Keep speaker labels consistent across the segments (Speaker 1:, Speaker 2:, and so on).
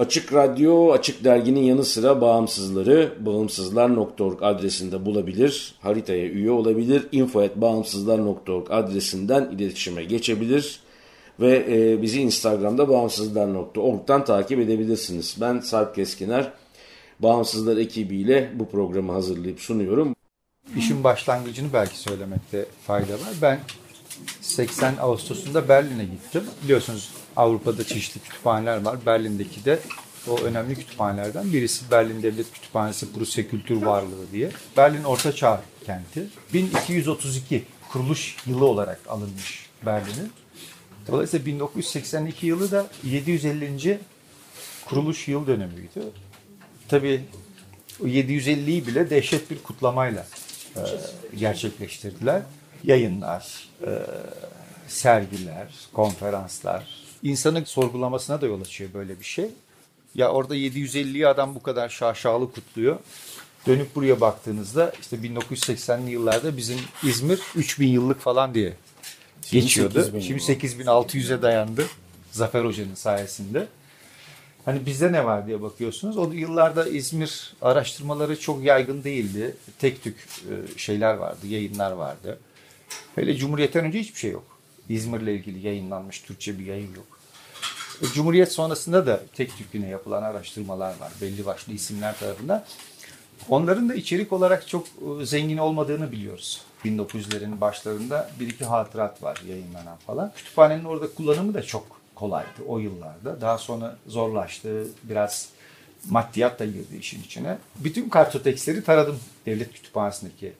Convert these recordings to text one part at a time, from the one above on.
Speaker 1: Açık Radyo, Açık Dergi'nin yanı sıra bağımsızları bağımsızlar.org adresinde bulabilir, haritaya üye olabilir, info.bağımsızlar.org adresinden iletişime geçebilir ve e, bizi Instagram'da bağımsızlar.org'dan takip edebilirsiniz. Ben Sarp Keskiner, Bağımsızlar ekibiyle bu programı hazırlayıp sunuyorum.
Speaker 2: İşin başlangıcını belki söylemekte fayda var. Ben 80 Ağustos'unda Berlin'e gittim. Biliyorsunuz Avrupa'da çeşitli kütüphaneler var. Berlin'deki de o önemli kütüphanelerden birisi Berlin Devlet Kütüphanesi Prusya Kültür Varlığı diye. Berlin Orta Çağ kenti. 1232 kuruluş yılı olarak alınmış Berlin'in. Dolayısıyla 1982 yılı da 750. kuruluş yıl dönemiydi. Tabii o 750'yi bile dehşet bir kutlamayla e, gerçekleştirdiler. Yayınlar, e, sergiler, konferanslar. İnsanın sorgulamasına da yol açıyor böyle bir şey. Ya orada 750'yi adam bu kadar şaşalı kutluyor. Dönüp buraya baktığınızda işte 1980'li yıllarda bizim İzmir 3000 yıllık falan diye geçiyordu. Şimdi 8600'e dayandı Zafer Hoca'nın sayesinde. Hani bizde ne var diye bakıyorsunuz. O yıllarda İzmir araştırmaları çok yaygın değildi. Tek tük e, şeyler vardı, yayınlar vardı. Hele Cumhuriyet'ten önce hiçbir şey yok. İzmir'le ilgili yayınlanmış Türkçe bir yayın yok. E, Cumhuriyet sonrasında da tek tük yapılan araştırmalar var. Belli başlı isimler tarafından. Onların da içerik olarak çok e, zengin olmadığını biliyoruz. 1900'lerin başlarında bir iki hatırat var yayınlanan falan. Kütüphanenin orada kullanımı da çok kolaydı o yıllarda. Daha sonra zorlaştı. Biraz maddiyat da girdi işin içine. Bütün kartoteksleri taradım devlet kütüphanesindeki.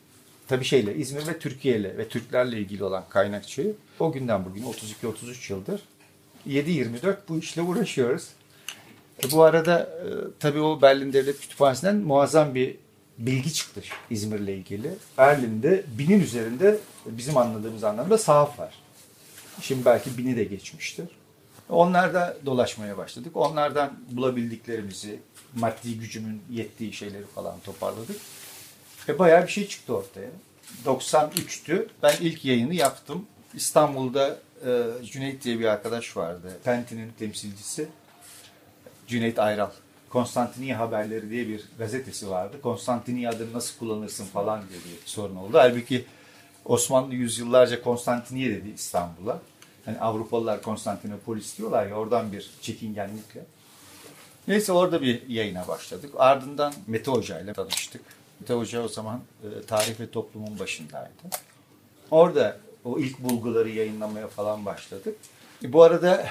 Speaker 2: Tabii şeyle İzmir ve Türkiye ile ve Türklerle ilgili olan kaynakçayı o günden bugün 32-33 yıldır 7-24 bu işle uğraşıyoruz. E, bu arada e, tabii o Berlin Devlet Kütüphanesi'nden muazzam bir bilgi çıktı İzmir'le ilgili. Berlin'de binin üzerinde bizim anladığımız anlamda sahaf var. Şimdi belki bini de geçmiştir. Onlarda dolaşmaya başladık. Onlardan bulabildiklerimizi, maddi gücümün yettiği şeyleri falan toparladık. Ve bayağı bir şey çıktı ortaya. 93'tü. Ben ilk yayını yaptım. İstanbul'da e, Cüneyt diye bir arkadaş vardı. Penti'nin temsilcisi. Cüneyt Ayral. Konstantiniye Haberleri diye bir gazetesi vardı. Konstantiniye adını nasıl kullanırsın falan diye bir sorun oldu. Halbuki Osmanlı yüzyıllarca Konstantiniye dedi İstanbul'a. Hani Avrupalılar Konstantinopolis diyorlar ya oradan bir çekingenlikle. Neyse orada bir yayına başladık. Ardından Mete Hoca ile tanıştık. Mete Hoca o zaman e, tarih ve toplumun başındaydı. Orada o ilk bulguları yayınlamaya falan başladık. E, bu arada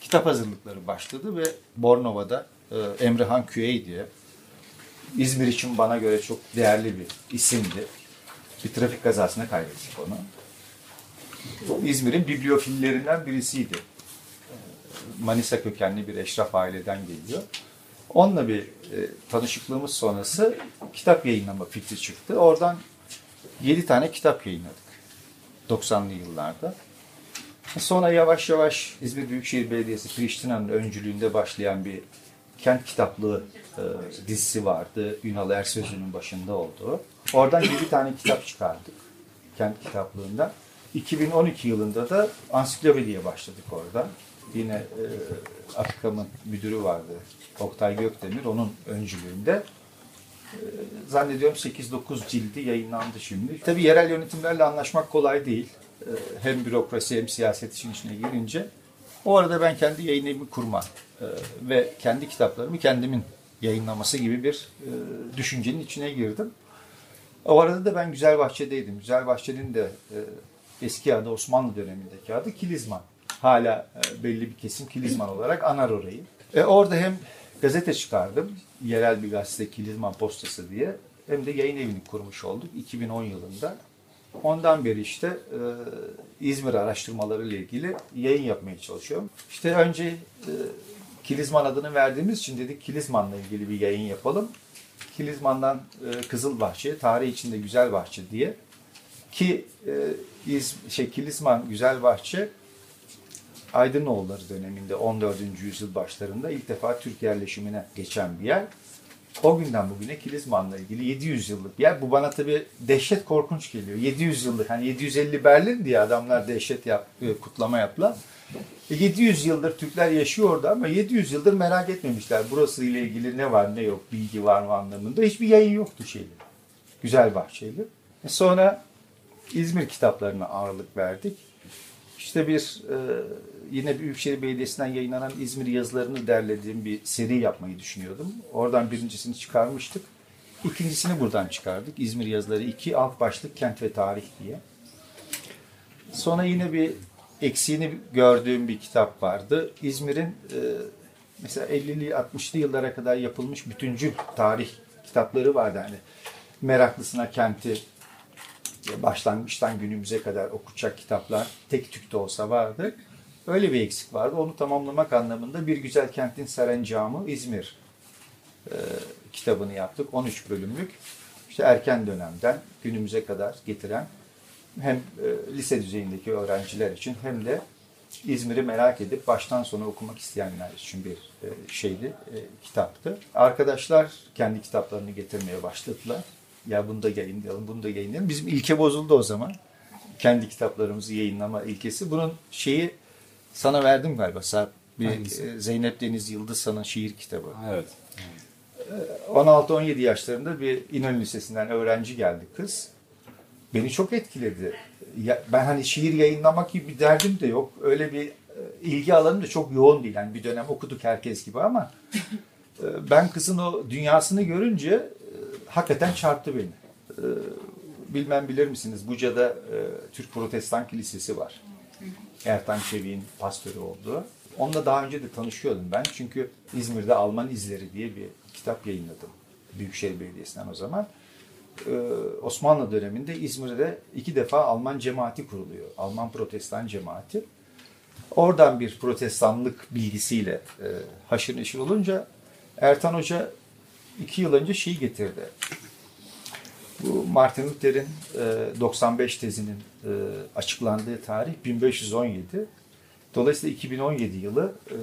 Speaker 2: kitap hazırlıkları başladı ve Bornova'da e, Emrehan Küey diye İzmir için bana göre çok değerli bir isimdi. Bir trafik kazasına kaybettik onu. İzmir'in bibliofillerinden birisiydi. Manisa kökenli bir eşraf aileden geliyor. Onunla bir e, tanışıklığımız sonrası kitap yayınlama fikri çıktı. Oradan 7 tane kitap yayınladık 90'lı yıllarda. Sonra yavaş yavaş İzmir Büyükşehir Belediyesi Priştina'nın öncülüğünde başlayan bir kent kitaplığı e, dizisi vardı. Ünal Ersözü'nün başında olduğu. Oradan 7 tane kitap çıkardık kent kitaplığından. 2012 yılında da ansiklopediye başladık orada. Yine e, Akkam'ın müdürü vardı. Oktay Gökdemir. Onun öncülüğünde Zannediyorum 8-9 cildi yayınlandı şimdi. Tabii yerel yönetimlerle anlaşmak kolay değil. Ee, Hem bürokrasi hem siyaset işin içine girince. O arada ben kendi yayın evimi kurma e, ve kendi kitaplarımı kendimin yayınlaması gibi bir e, düşüncenin içine girdim. O arada da ben Güzelbahçe'deydim. Güzelbahçe'nin de e, eski adı Osmanlı dönemindeki adı Kilizman. Hala e, belli bir kesim Kilizman olarak anar orayı. E, orada hem gazete çıkardım. Yerel bir gazete Kilizman Postası diye. Hem de yayın evini kurmuş olduk 2010 yılında. Ondan beri işte e, İzmir araştırmaları ile ilgili yayın yapmaya çalışıyorum. İşte önce e, Kilizman adını verdiğimiz için dedik Kilizman'la ilgili bir yayın yapalım. Kilizman'dan e, Kızılbahçe, tarih içinde Güzel Bahçe diye. Ki e, İz, şey, Bahçe Aydınoğulları döneminde 14. yüzyıl başlarında ilk defa Türk yerleşimine geçen bir yer. O günden bugüne Kilizman'la ilgili 700 yıllık bir yer. Bu bana tabii dehşet korkunç geliyor. 700 yıllık hani 750 Berlin diye adamlar dehşet yap, e, kutlama yaptılar. E, 700 yıldır Türkler yaşıyor orada ama 700 yıldır merak etmemişler. Burası ile ilgili ne var ne yok, bilgi var mı anlamında. Hiçbir yayın yoktu şeyli. Güzel bahçeli. E sonra İzmir kitaplarına ağırlık verdik. İşte bir e, yine Büyükşehir Belediyesi'nden yayınlanan İzmir yazılarını derlediğim bir seri yapmayı düşünüyordum. Oradan birincisini çıkarmıştık. İkincisini buradan çıkardık. İzmir yazıları 2 alt başlık kent ve tarih diye. Sonra yine bir eksiğini gördüğüm bir kitap vardı. İzmir'in e, mesela 50'li 60'lı yıllara kadar yapılmış bütüncül tarih kitapları vardı. Hani meraklısına kenti başlangıçtan günümüze kadar okutacak kitaplar tek tük de olsa vardı. Öyle bir eksik vardı. Onu tamamlamak anlamında Bir Güzel Kentin Serencamı İzmir e, kitabını yaptık. 13 bölümlük. İşte erken dönemden günümüze kadar getiren hem e, lise düzeyindeki öğrenciler için hem de İzmir'i merak edip baştan sona okumak isteyenler için bir e, şeydi, e, kitaptı. Arkadaşlar kendi kitaplarını getirmeye başladılar. Ya bunu da yayınlayalım, bunu da yayınlayalım. Bizim ilke bozuldu o zaman. Kendi kitaplarımızı yayınlama ilkesi. Bunun şeyi sana verdim galiba Sarp. Bir e, Zeynep Deniz Yıldızhan'ın şiir kitabı.
Speaker 3: Evet.
Speaker 2: 16-17 yaşlarında bir İnönü Lisesi'nden öğrenci geldi kız. Beni çok etkiledi. Ya, ben hani şiir yayınlamak gibi bir derdim de yok. Öyle bir e, ilgi alanım da çok yoğun değil. Yani bir dönem okuduk herkes gibi ama e, ben kızın o dünyasını görünce e, hakikaten çarptı beni. E, bilmem bilir misiniz Buca'da e, Türk Protestan Kilisesi var. Ertan Çevik'in pastörü olduğu. Onunla daha önce de tanışıyordum ben. Çünkü İzmir'de Alman İzleri diye bir kitap yayınladım. Büyükşehir Belediyesi'nden o zaman. Ee, Osmanlı döneminde İzmir'de iki defa Alman cemaati kuruluyor. Alman protestan cemaati. Oradan bir protestanlık bilgisiyle e, haşır neşir olunca Ertan Hoca iki yıl önce şeyi getirdi. Bu Martin Luther'in e, 95 tezinin e, açıklandığı tarih 1517. Dolayısıyla 2017 yılı e,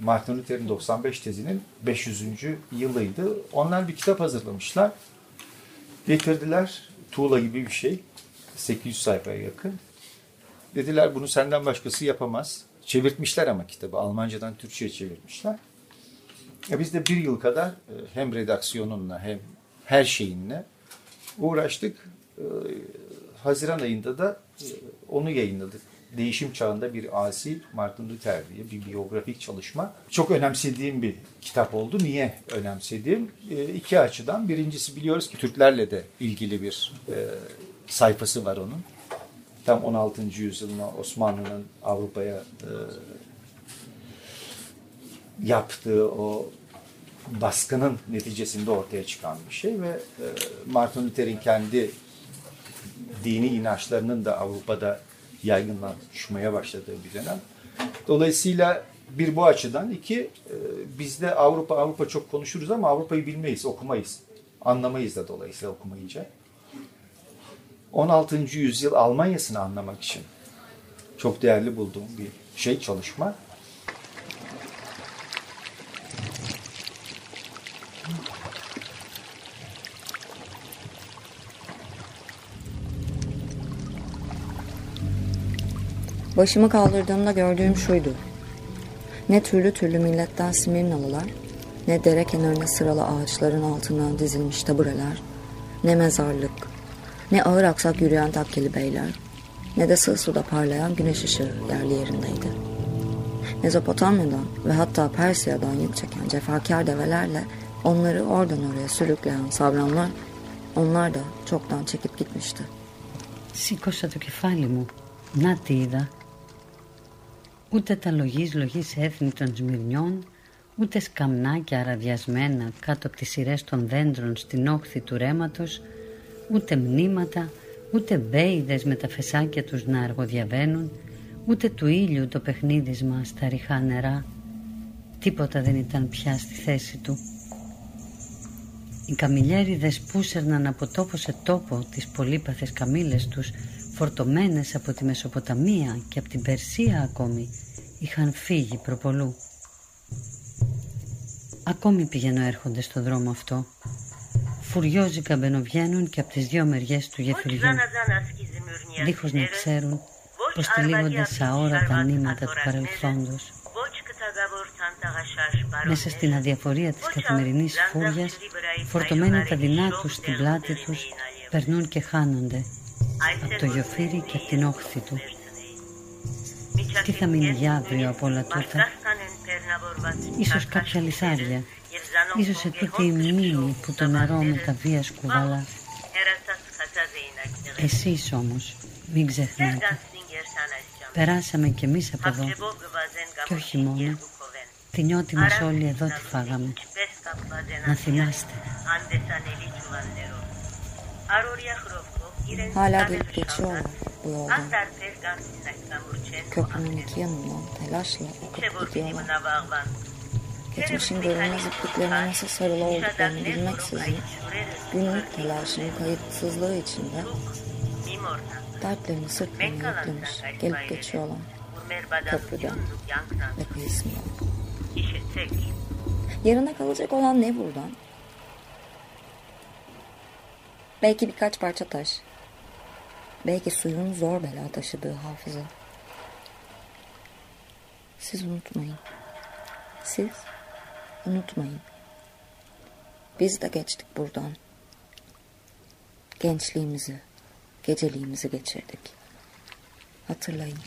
Speaker 2: Martin Luther'in 95 tezinin 500. yılıydı. Onlar bir kitap hazırlamışlar. Getirdiler. Tuğla gibi bir şey. 800 sayfaya yakın. Dediler bunu senden başkası yapamaz. Çevirtmişler ama kitabı. Almancadan Türkçe'ye çevirmişler. E biz de bir yıl kadar e, hem redaksiyonunla hem her şeyinle uğraştık. E, Haziran ayında da e, onu yayınladık. Değişim Çağında Bir Asi Martin Luther diye bir biyografik çalışma. Çok önemsediğim bir kitap oldu. Niye önemsediğim? E, iki açıdan. Birincisi biliyoruz ki Türklerle de ilgili bir sayfası var onun. Tam 16. yüzyılın Osmanlı'nın Avrupa'ya yaptığı o baskının neticesinde ortaya çıkan bir şey ve e, Martin Luther'in kendi dini inançlarının da Avrupa'da yaygınlaşmaya başladığı bir dönem. Dolayısıyla bir bu açıdan, iki e, bizde Avrupa Avrupa çok konuşuruz ama Avrupa'yı bilmeyiz, okumayız. Anlamayız da dolayısıyla okumayınca. 16. yüzyıl Almanya'sını anlamak için çok değerli bulduğum bir şey çalışma.
Speaker 4: Başımı kaldırdığımda gördüğüm şuydu. Ne türlü türlü milletten Simirnalılar, ne dere kenarına sıralı ağaçların altına dizilmiş tabureler, ne mezarlık, ne ağır aksak yürüyen takkeli beyler, ne de sığ suda parlayan güneş ışığı yerli yerindeydi. Mezopotamya'dan ve hatta Persya'dan yük çeken cefakar develerle onları oradan oraya sürükleyen sabranlar, onlar da çoktan çekip gitmişti.
Speaker 5: Si cosa ti che fai, Limu? Una tida. Ούτε τα λογής λογής έθνη των Σμυρνιών, ούτε σκαμνάκια αραδιασμένα κάτω από τις σειρές των δέντρων στην όχθη του ρέματος, ούτε μνήματα, ούτε μπέιδες με τα φεσάκια τους να αργοδιαβαίνουν, ούτε του ήλιου το παιχνίδισμα στα ριχά νερά. Τίποτα δεν ήταν πια στη θέση του. Οι καμιλιέριδες πούσερναν από τόπο σε τόπο τις πολύπαθες καμήλες τους, φορτωμένες από τη Μεσοποταμία και από την Περσία ακόμη, είχαν φύγει προπολού. Ακόμη πηγαίνω έρχονται στο δρόμο αυτό. Φουριόζικα μπαινοβγαίνουν και από τις δύο μεριές του γεφυριού, δίχως να ξέρουν πως τυλίγονται σαν αόρατα νήματα του παρελθόντος. Μέσα στην αδιαφορία της καθημερινής φούριας, φορτωμένοι τα δεινά τους στην πλάτη τους, περνούν και χάνονται από το γιοφύρι και από την όχθη του. Τι θα μείνει για αύριο από όλα τούτα. Ίσως κάποια λιθάρια. Ίσως σε τούτη η μνήμη που το νερό με τα βία κουβαλά. Εσείς όμως, μην ξεχνάτε. Περάσαμε κι εμείς από εδώ. Και όχι μόνο. Τη νιώτη μας όλοι εδώ τη φάγαμε. Να θυμάστε.
Speaker 4: Hala gelip geçiyorlar bu yoldan. Köprünün iki yanından telaşla akıp gidiyorlar. Geçmişin görünmez ipliklerine nasıl sarılı olduklarını bilmeksizin, günlük telaşın kayıtsızlığı içinde dertlerini sırtlarına yüklemiş gelip geçiyorlar köprüden ve kıyısından. Yarına kalacak olan ne buradan? Belki birkaç parça taş. Belki suyun zor bela taşıdığı hafıza. Siz unutmayın. Siz unutmayın. Biz de geçtik buradan. Gençliğimizi, geceliğimizi geçirdik. Hatırlayın.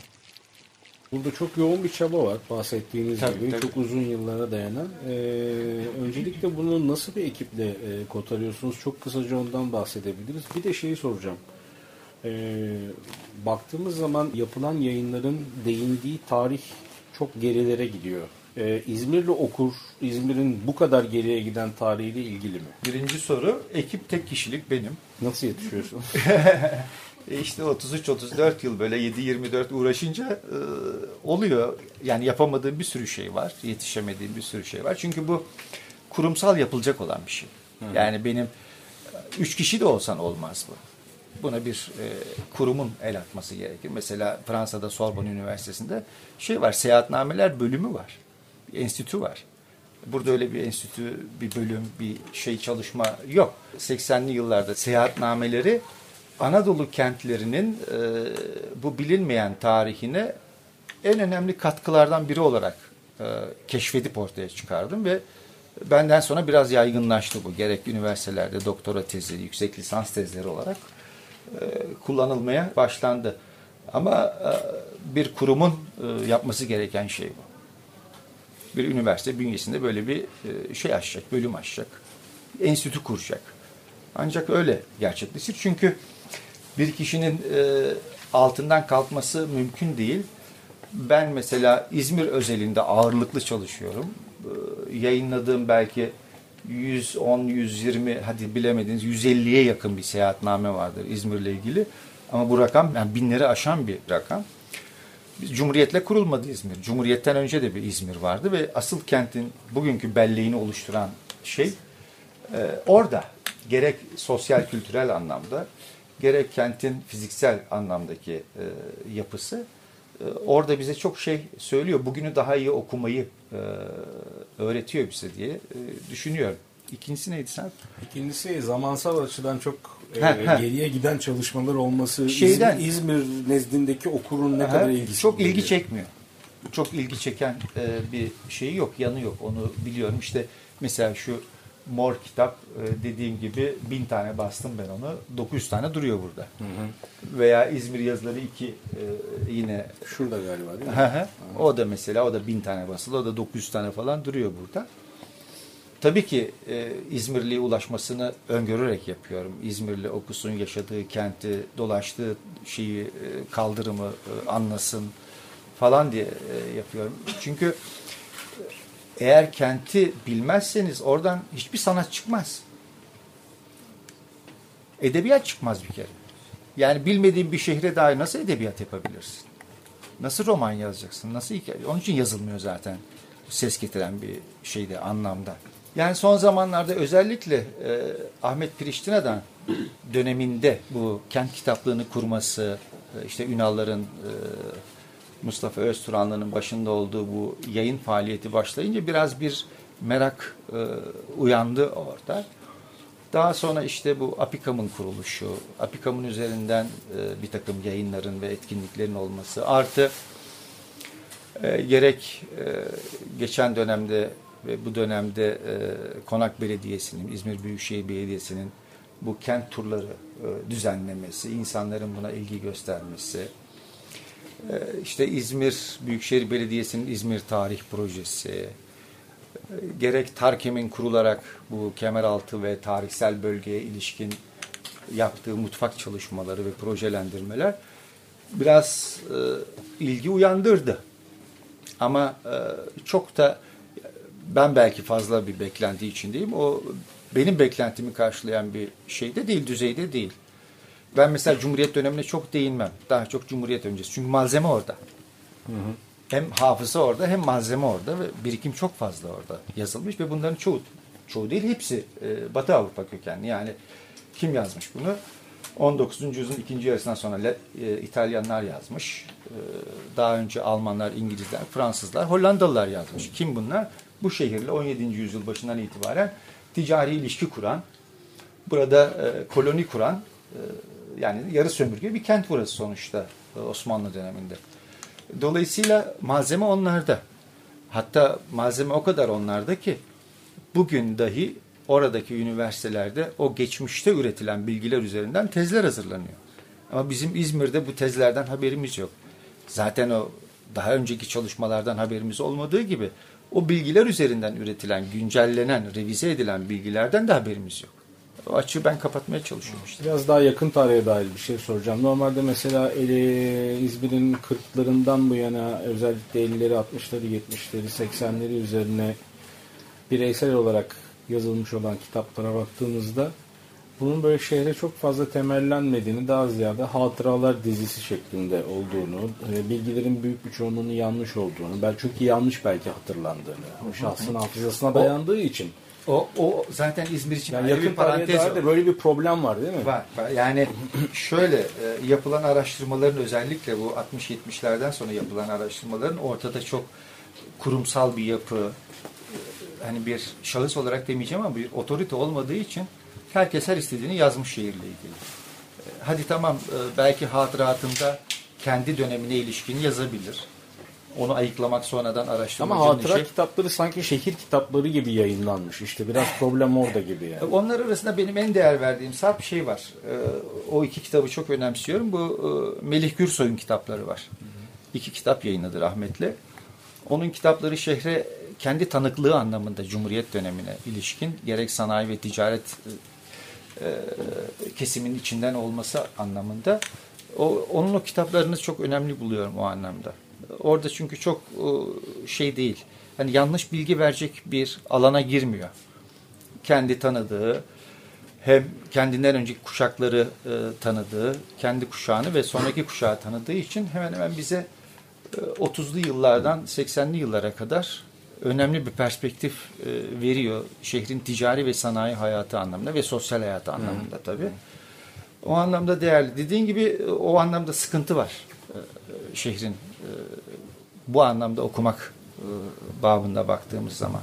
Speaker 3: Burada çok yoğun bir çaba var bahsettiğiniz
Speaker 2: Tabii,
Speaker 3: gibi.
Speaker 2: tabii.
Speaker 3: Çok uzun yıllara dayanan. Ee, öncelikle bunu nasıl bir ekiple e, kotarıyorsunuz? Çok kısaca ondan bahsedebiliriz. Bir de şeyi soracağım. Ee, baktığımız zaman yapılan yayınların değindiği tarih çok gerilere gidiyor. Ee, İzmirli okur, İzmir'in bu kadar geriye giden tarihiyle ilgili mi?
Speaker 2: Birinci soru ekip tek kişilik benim.
Speaker 3: Nasıl yetişiyorsun?
Speaker 2: E işte 33-34 yıl böyle 7-24 uğraşınca e, oluyor. Yani yapamadığım bir sürü şey var. Yetişemediğim bir sürü şey var. Çünkü bu kurumsal yapılacak olan bir şey. Yani benim e, üç kişi de olsan olmaz bu. Buna bir e, kurumun el atması gerekir. Mesela Fransa'da Sorbonne Üniversitesi'nde şey var, seyahatnameler bölümü var. Bir enstitü var. Burada öyle bir enstitü, bir bölüm, bir şey çalışma yok. 80'li yıllarda seyahatnameleri Anadolu kentlerinin e, bu bilinmeyen tarihine en önemli katkılardan biri olarak e, keşfedip ortaya çıkardım ve benden sonra biraz yaygınlaştı bu. Gerek üniversitelerde doktora tezi, yüksek lisans tezleri olarak kullanılmaya başlandı. Ama e, bir kurumun e, yapması gereken şey bu. Bir üniversite bünyesinde böyle bir e, şey açacak, bölüm açacak. Enstitü kuracak. Ancak öyle gerçekleşir. Çünkü bir kişinin e, altından kalkması mümkün değil. Ben mesela İzmir özelinde ağırlıklı çalışıyorum. E, yayınladığım belki 110, 120 hadi bilemediniz 150'ye yakın bir seyahatname vardır İzmir'le ilgili. Ama bu rakam yani binleri aşan bir rakam. Cumhuriyet'le kurulmadı İzmir. Cumhuriyet'ten önce de bir İzmir vardı ve asıl kentin bugünkü belleğini oluşturan şey e, orada. Gerek sosyal kültürel anlamda gerek kentin fiziksel anlamdaki e, yapısı orada bize çok şey söylüyor. Bugünü daha iyi okumayı e, öğretiyor bize diye e, düşünüyorum. İkincisi neydi sen?
Speaker 3: İkincisi zamansal açıdan çok e,
Speaker 2: Ha, ha.
Speaker 3: geriye giden çalışmalar olması
Speaker 2: Şeyden-
Speaker 3: İzmir, İzmir nezdindeki okurun ne
Speaker 2: Aha,
Speaker 3: kadar ilgisi
Speaker 2: çok ilgi
Speaker 3: geliyor?
Speaker 2: çekmiyor. çok ilgi çeken e, bir şeyi yok, yanı yok. Onu biliyorum. İşte mesela şu mor kitap e, dediğim gibi bin tane bastım ben onu. 900 tane duruyor burada. Veya İzmir yazıları 2 e, yine
Speaker 3: Şurada galiba değil mi?
Speaker 2: Hı hı. o da mesela o da bin tane basılı. O da 900 tane falan duruyor burada. Tabii ki e, İzmirli'ye ulaşmasını öngörerek yapıyorum. İzmirli okusun, yaşadığı kenti, dolaştığı şeyi, e, kaldırımı e, anlasın falan diye e, yapıyorum. Çünkü eğer kenti bilmezseniz oradan hiçbir sanat çıkmaz. Edebiyat çıkmaz bir kere. Yani bilmediğin bir şehre dair nasıl edebiyat yapabilirsin? Nasıl roman yazacaksın? Nasıl hikaye? Onun için yazılmıyor zaten. Ses getiren bir şeyde, anlamda. Yani son zamanlarda özellikle e, Ahmet Priştina'dan döneminde bu kent kitaplığını kurması, e, işte Ünalların, e, Mustafa Özturanlı'nın başında olduğu bu yayın faaliyeti başlayınca biraz bir merak e, uyandı orada. Daha sonra işte bu Apikam'ın kuruluşu, Apikam'ın üzerinden e, bir takım yayınların ve etkinliklerin olması, artı e, gerek e, geçen dönemde ve bu dönemde e, Konak Belediyesi'nin, İzmir Büyükşehir Belediyesi'nin bu kent turları e, düzenlemesi, insanların buna ilgi göstermesi, işte İzmir Büyükşehir Belediyesi'nin İzmir Tarih Projesi, e, gerek Tarkem'in kurularak bu Kemeraltı ve tarihsel bölgeye ilişkin yaptığı mutfak çalışmaları ve projelendirmeler biraz e, ilgi uyandırdı. Ama e, çok da ben belki fazla bir beklenti içindeyim. O benim beklentimi karşılayan bir şeyde değil, düzeyde değil. Ben mesela Cumhuriyet dönemine çok değinmem. Daha çok Cumhuriyet öncesi. Çünkü malzeme orada. Hem hafıza orada hem malzeme orada ve birikim çok fazla orada yazılmış ve bunların çoğu, çoğu değil hepsi e, Batı Avrupa kökenli. Yani kim yazmış bunu? 19. yüzyılın ikinci yarısından sonra e, İtalyanlar yazmış. E, daha önce Almanlar, İngilizler, Fransızlar, Hollandalılar yazmış. Kim bunlar? Bu şehirle 17. yüzyıl başından itibaren ticari ilişki kuran, burada koloni kuran, yani yarı sömürge bir kent burası sonuçta e, Osmanlı döneminde. Dolayısıyla malzeme onlarda. Hatta malzeme o kadar onlarda ki bugün dahi oradaki üniversitelerde o geçmişte üretilen bilgiler üzerinden tezler hazırlanıyor. Ama bizim İzmir'de bu tezlerden haberimiz yok. Zaten o daha önceki çalışmalardan haberimiz olmadığı gibi o bilgiler üzerinden üretilen, güncellenen, revize edilen bilgilerden de haberimiz yok. O açığı ben kapatmaya çalışıyorum işte.
Speaker 3: Biraz daha yakın tarihe dair bir şey soracağım. Normalde mesela e, İzmir'in 40'larından bu yana özellikle 50'leri, 60'ları, 70'leri, 80'leri üzerine bireysel olarak yazılmış olan kitaplara baktığımızda bunun böyle şehre çok fazla temellenmediğini daha ziyade hatıralar dizisi şeklinde olduğunu, e, bilgilerin büyük bir çoğunluğunun yanlış olduğunu, belki çok iyi yanlış belki hatırlandığını, o şahsın hafızasına dayandığı için.
Speaker 2: O, o zaten İzmir için
Speaker 3: Yani yakın
Speaker 2: bir parantez
Speaker 3: de böyle bir problem var değil mi?
Speaker 2: Var, var. Yani şöyle e, yapılan araştırmaların özellikle bu 60-70'lerden sonra yapılan araştırmaların ortada çok kurumsal bir yapı e, hani bir şahıs olarak demeyeceğim ama bir otorite olmadığı için herkes her istediğini yazmış şehirle ilgili. E, Hadi tamam e, belki hatıratında kendi dönemine ilişkin yazabilir. Onu ayıklamak sonradan
Speaker 3: Ama
Speaker 2: araştırmacının
Speaker 3: hatıra
Speaker 2: işi.
Speaker 3: kitapları sanki şehir kitapları gibi yayınlanmış. İşte biraz problem orada gibi yani.
Speaker 2: Onlar arasında benim en değer verdiğim sarp şey var. Ee, o iki kitabı çok önemsiyorum. Bu e, Melih Gürsoy'un kitapları var. İki kitap yayınladı rahmetli. Onun kitapları şehre kendi tanıklığı anlamında Cumhuriyet dönemine ilişkin gerek sanayi ve ticaret e, e, kesimin içinden olması anlamında o, onun o kitaplarını çok önemli buluyorum o anlamda. Orada çünkü çok e, şey değil. Hani yanlış bilgi verecek bir alana girmiyor kendi tanıdığı, hem kendinden önceki kuşakları e, tanıdığı, kendi kuşağını ve sonraki kuşağı tanıdığı için hemen hemen bize e, 30'lu yıllardan 80'li yıllara kadar önemli bir perspektif e, veriyor şehrin ticari ve sanayi hayatı anlamında ve sosyal hayatı anlamında tabii. O anlamda değerli. Dediğin gibi o anlamda sıkıntı var e, şehrin bu anlamda okumak e, babında baktığımız zaman.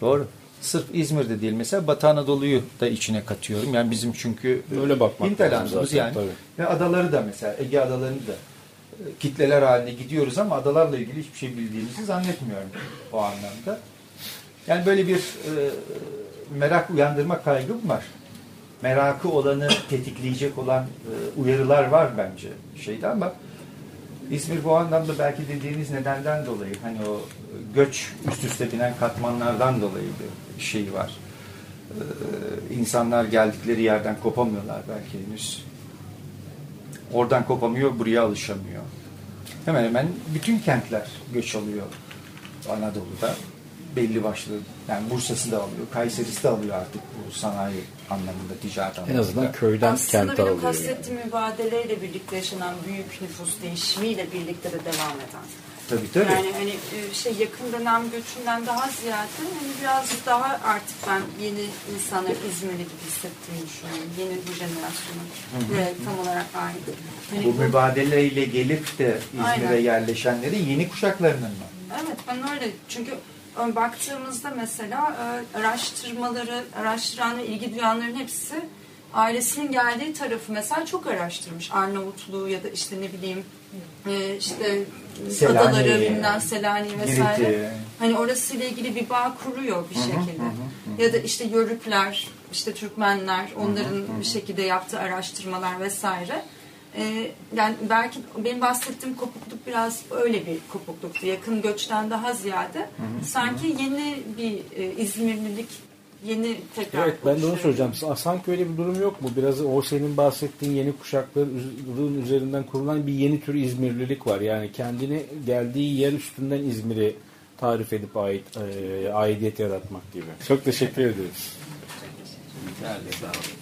Speaker 2: Doğru. Sırf İzmir'de değil mesela Batı Anadolu'yu da içine katıyorum. Yani bizim çünkü
Speaker 3: Öyle bakmak
Speaker 2: hinterlandımız yani.
Speaker 3: tabii.
Speaker 2: Ve adaları da mesela Ege adalarını da e, kitleler haline gidiyoruz ama adalarla ilgili hiçbir şey bildiğimizi zannetmiyorum o anlamda. Yani böyle bir e, merak uyandırma kaygım var. Merakı olanı tetikleyecek olan e, uyarılar var bence şeyde ama İzmir bu anlamda belki dediğiniz nedenden dolayı hani o göç üst üste binen katmanlardan dolayı bir şey var. Ee, insanlar geldikleri yerden kopamıyorlar belki henüz. Oradan kopamıyor, buraya alışamıyor. Hemen hemen bütün kentler göç alıyor Anadolu'da. Belli başlı, yani Bursa'sı da alıyor, Kayseri'si de alıyor artık bu sanayi anlamında, ticaret anlamında.
Speaker 1: En azından köyden
Speaker 6: Aslında
Speaker 1: kente
Speaker 6: benim
Speaker 1: alıyor. yani.
Speaker 6: kastettiğim mübadeleyle birlikte yaşanan büyük nüfus değişimiyle birlikte de devam eden.
Speaker 2: Tabii tabii.
Speaker 6: Yani hani e, şey yakın dönem göçünden daha ziyade hani biraz daha artık ben yeni insanlar İzmirli gibi hissettiğimi düşünüyorum. Yeni bu jenerasyonun ve tam olarak ait. Hani
Speaker 2: bu mübadeleyle gelip de İzmir'e yerleşenleri yeni kuşaklarının mı?
Speaker 6: Evet ben öyle çünkü baktığımızda mesela e, araştırmaları araştıran ve ilgi duyanların hepsi ailesinin geldiği tarafı mesela çok araştırmış. Arnavutluğu ya da işte ne bileyim e, işte
Speaker 2: Selanik,
Speaker 6: adaları bilmem Selanik vesaire.
Speaker 2: Girit'i.
Speaker 6: Hani orasıyla ilgili bir bağ kuruyor bir şekilde. Ya da işte Yörükler, işte Türkmenler, onların bir şekilde yaptığı araştırmalar vesaire. Ee, yani belki benim bahsettiğim kopukluk biraz öyle bir kopukluktu. Yakın göçten daha ziyade sanki yeni bir e, İzmirlilik yeni tekrar
Speaker 1: Evet ben de onu soracağım. Sanki öyle bir durum yok mu? Biraz o senin bahsettiğin yeni kuşakların üzerinden kurulan bir yeni tür İzmirlilik var. Yani kendini geldiği yer üstünden İzmir'i tarif edip ait, e, aidiyet yaratmak gibi. Çok teşekkür ediyoruz.
Speaker 3: Nerede? Sağ olun.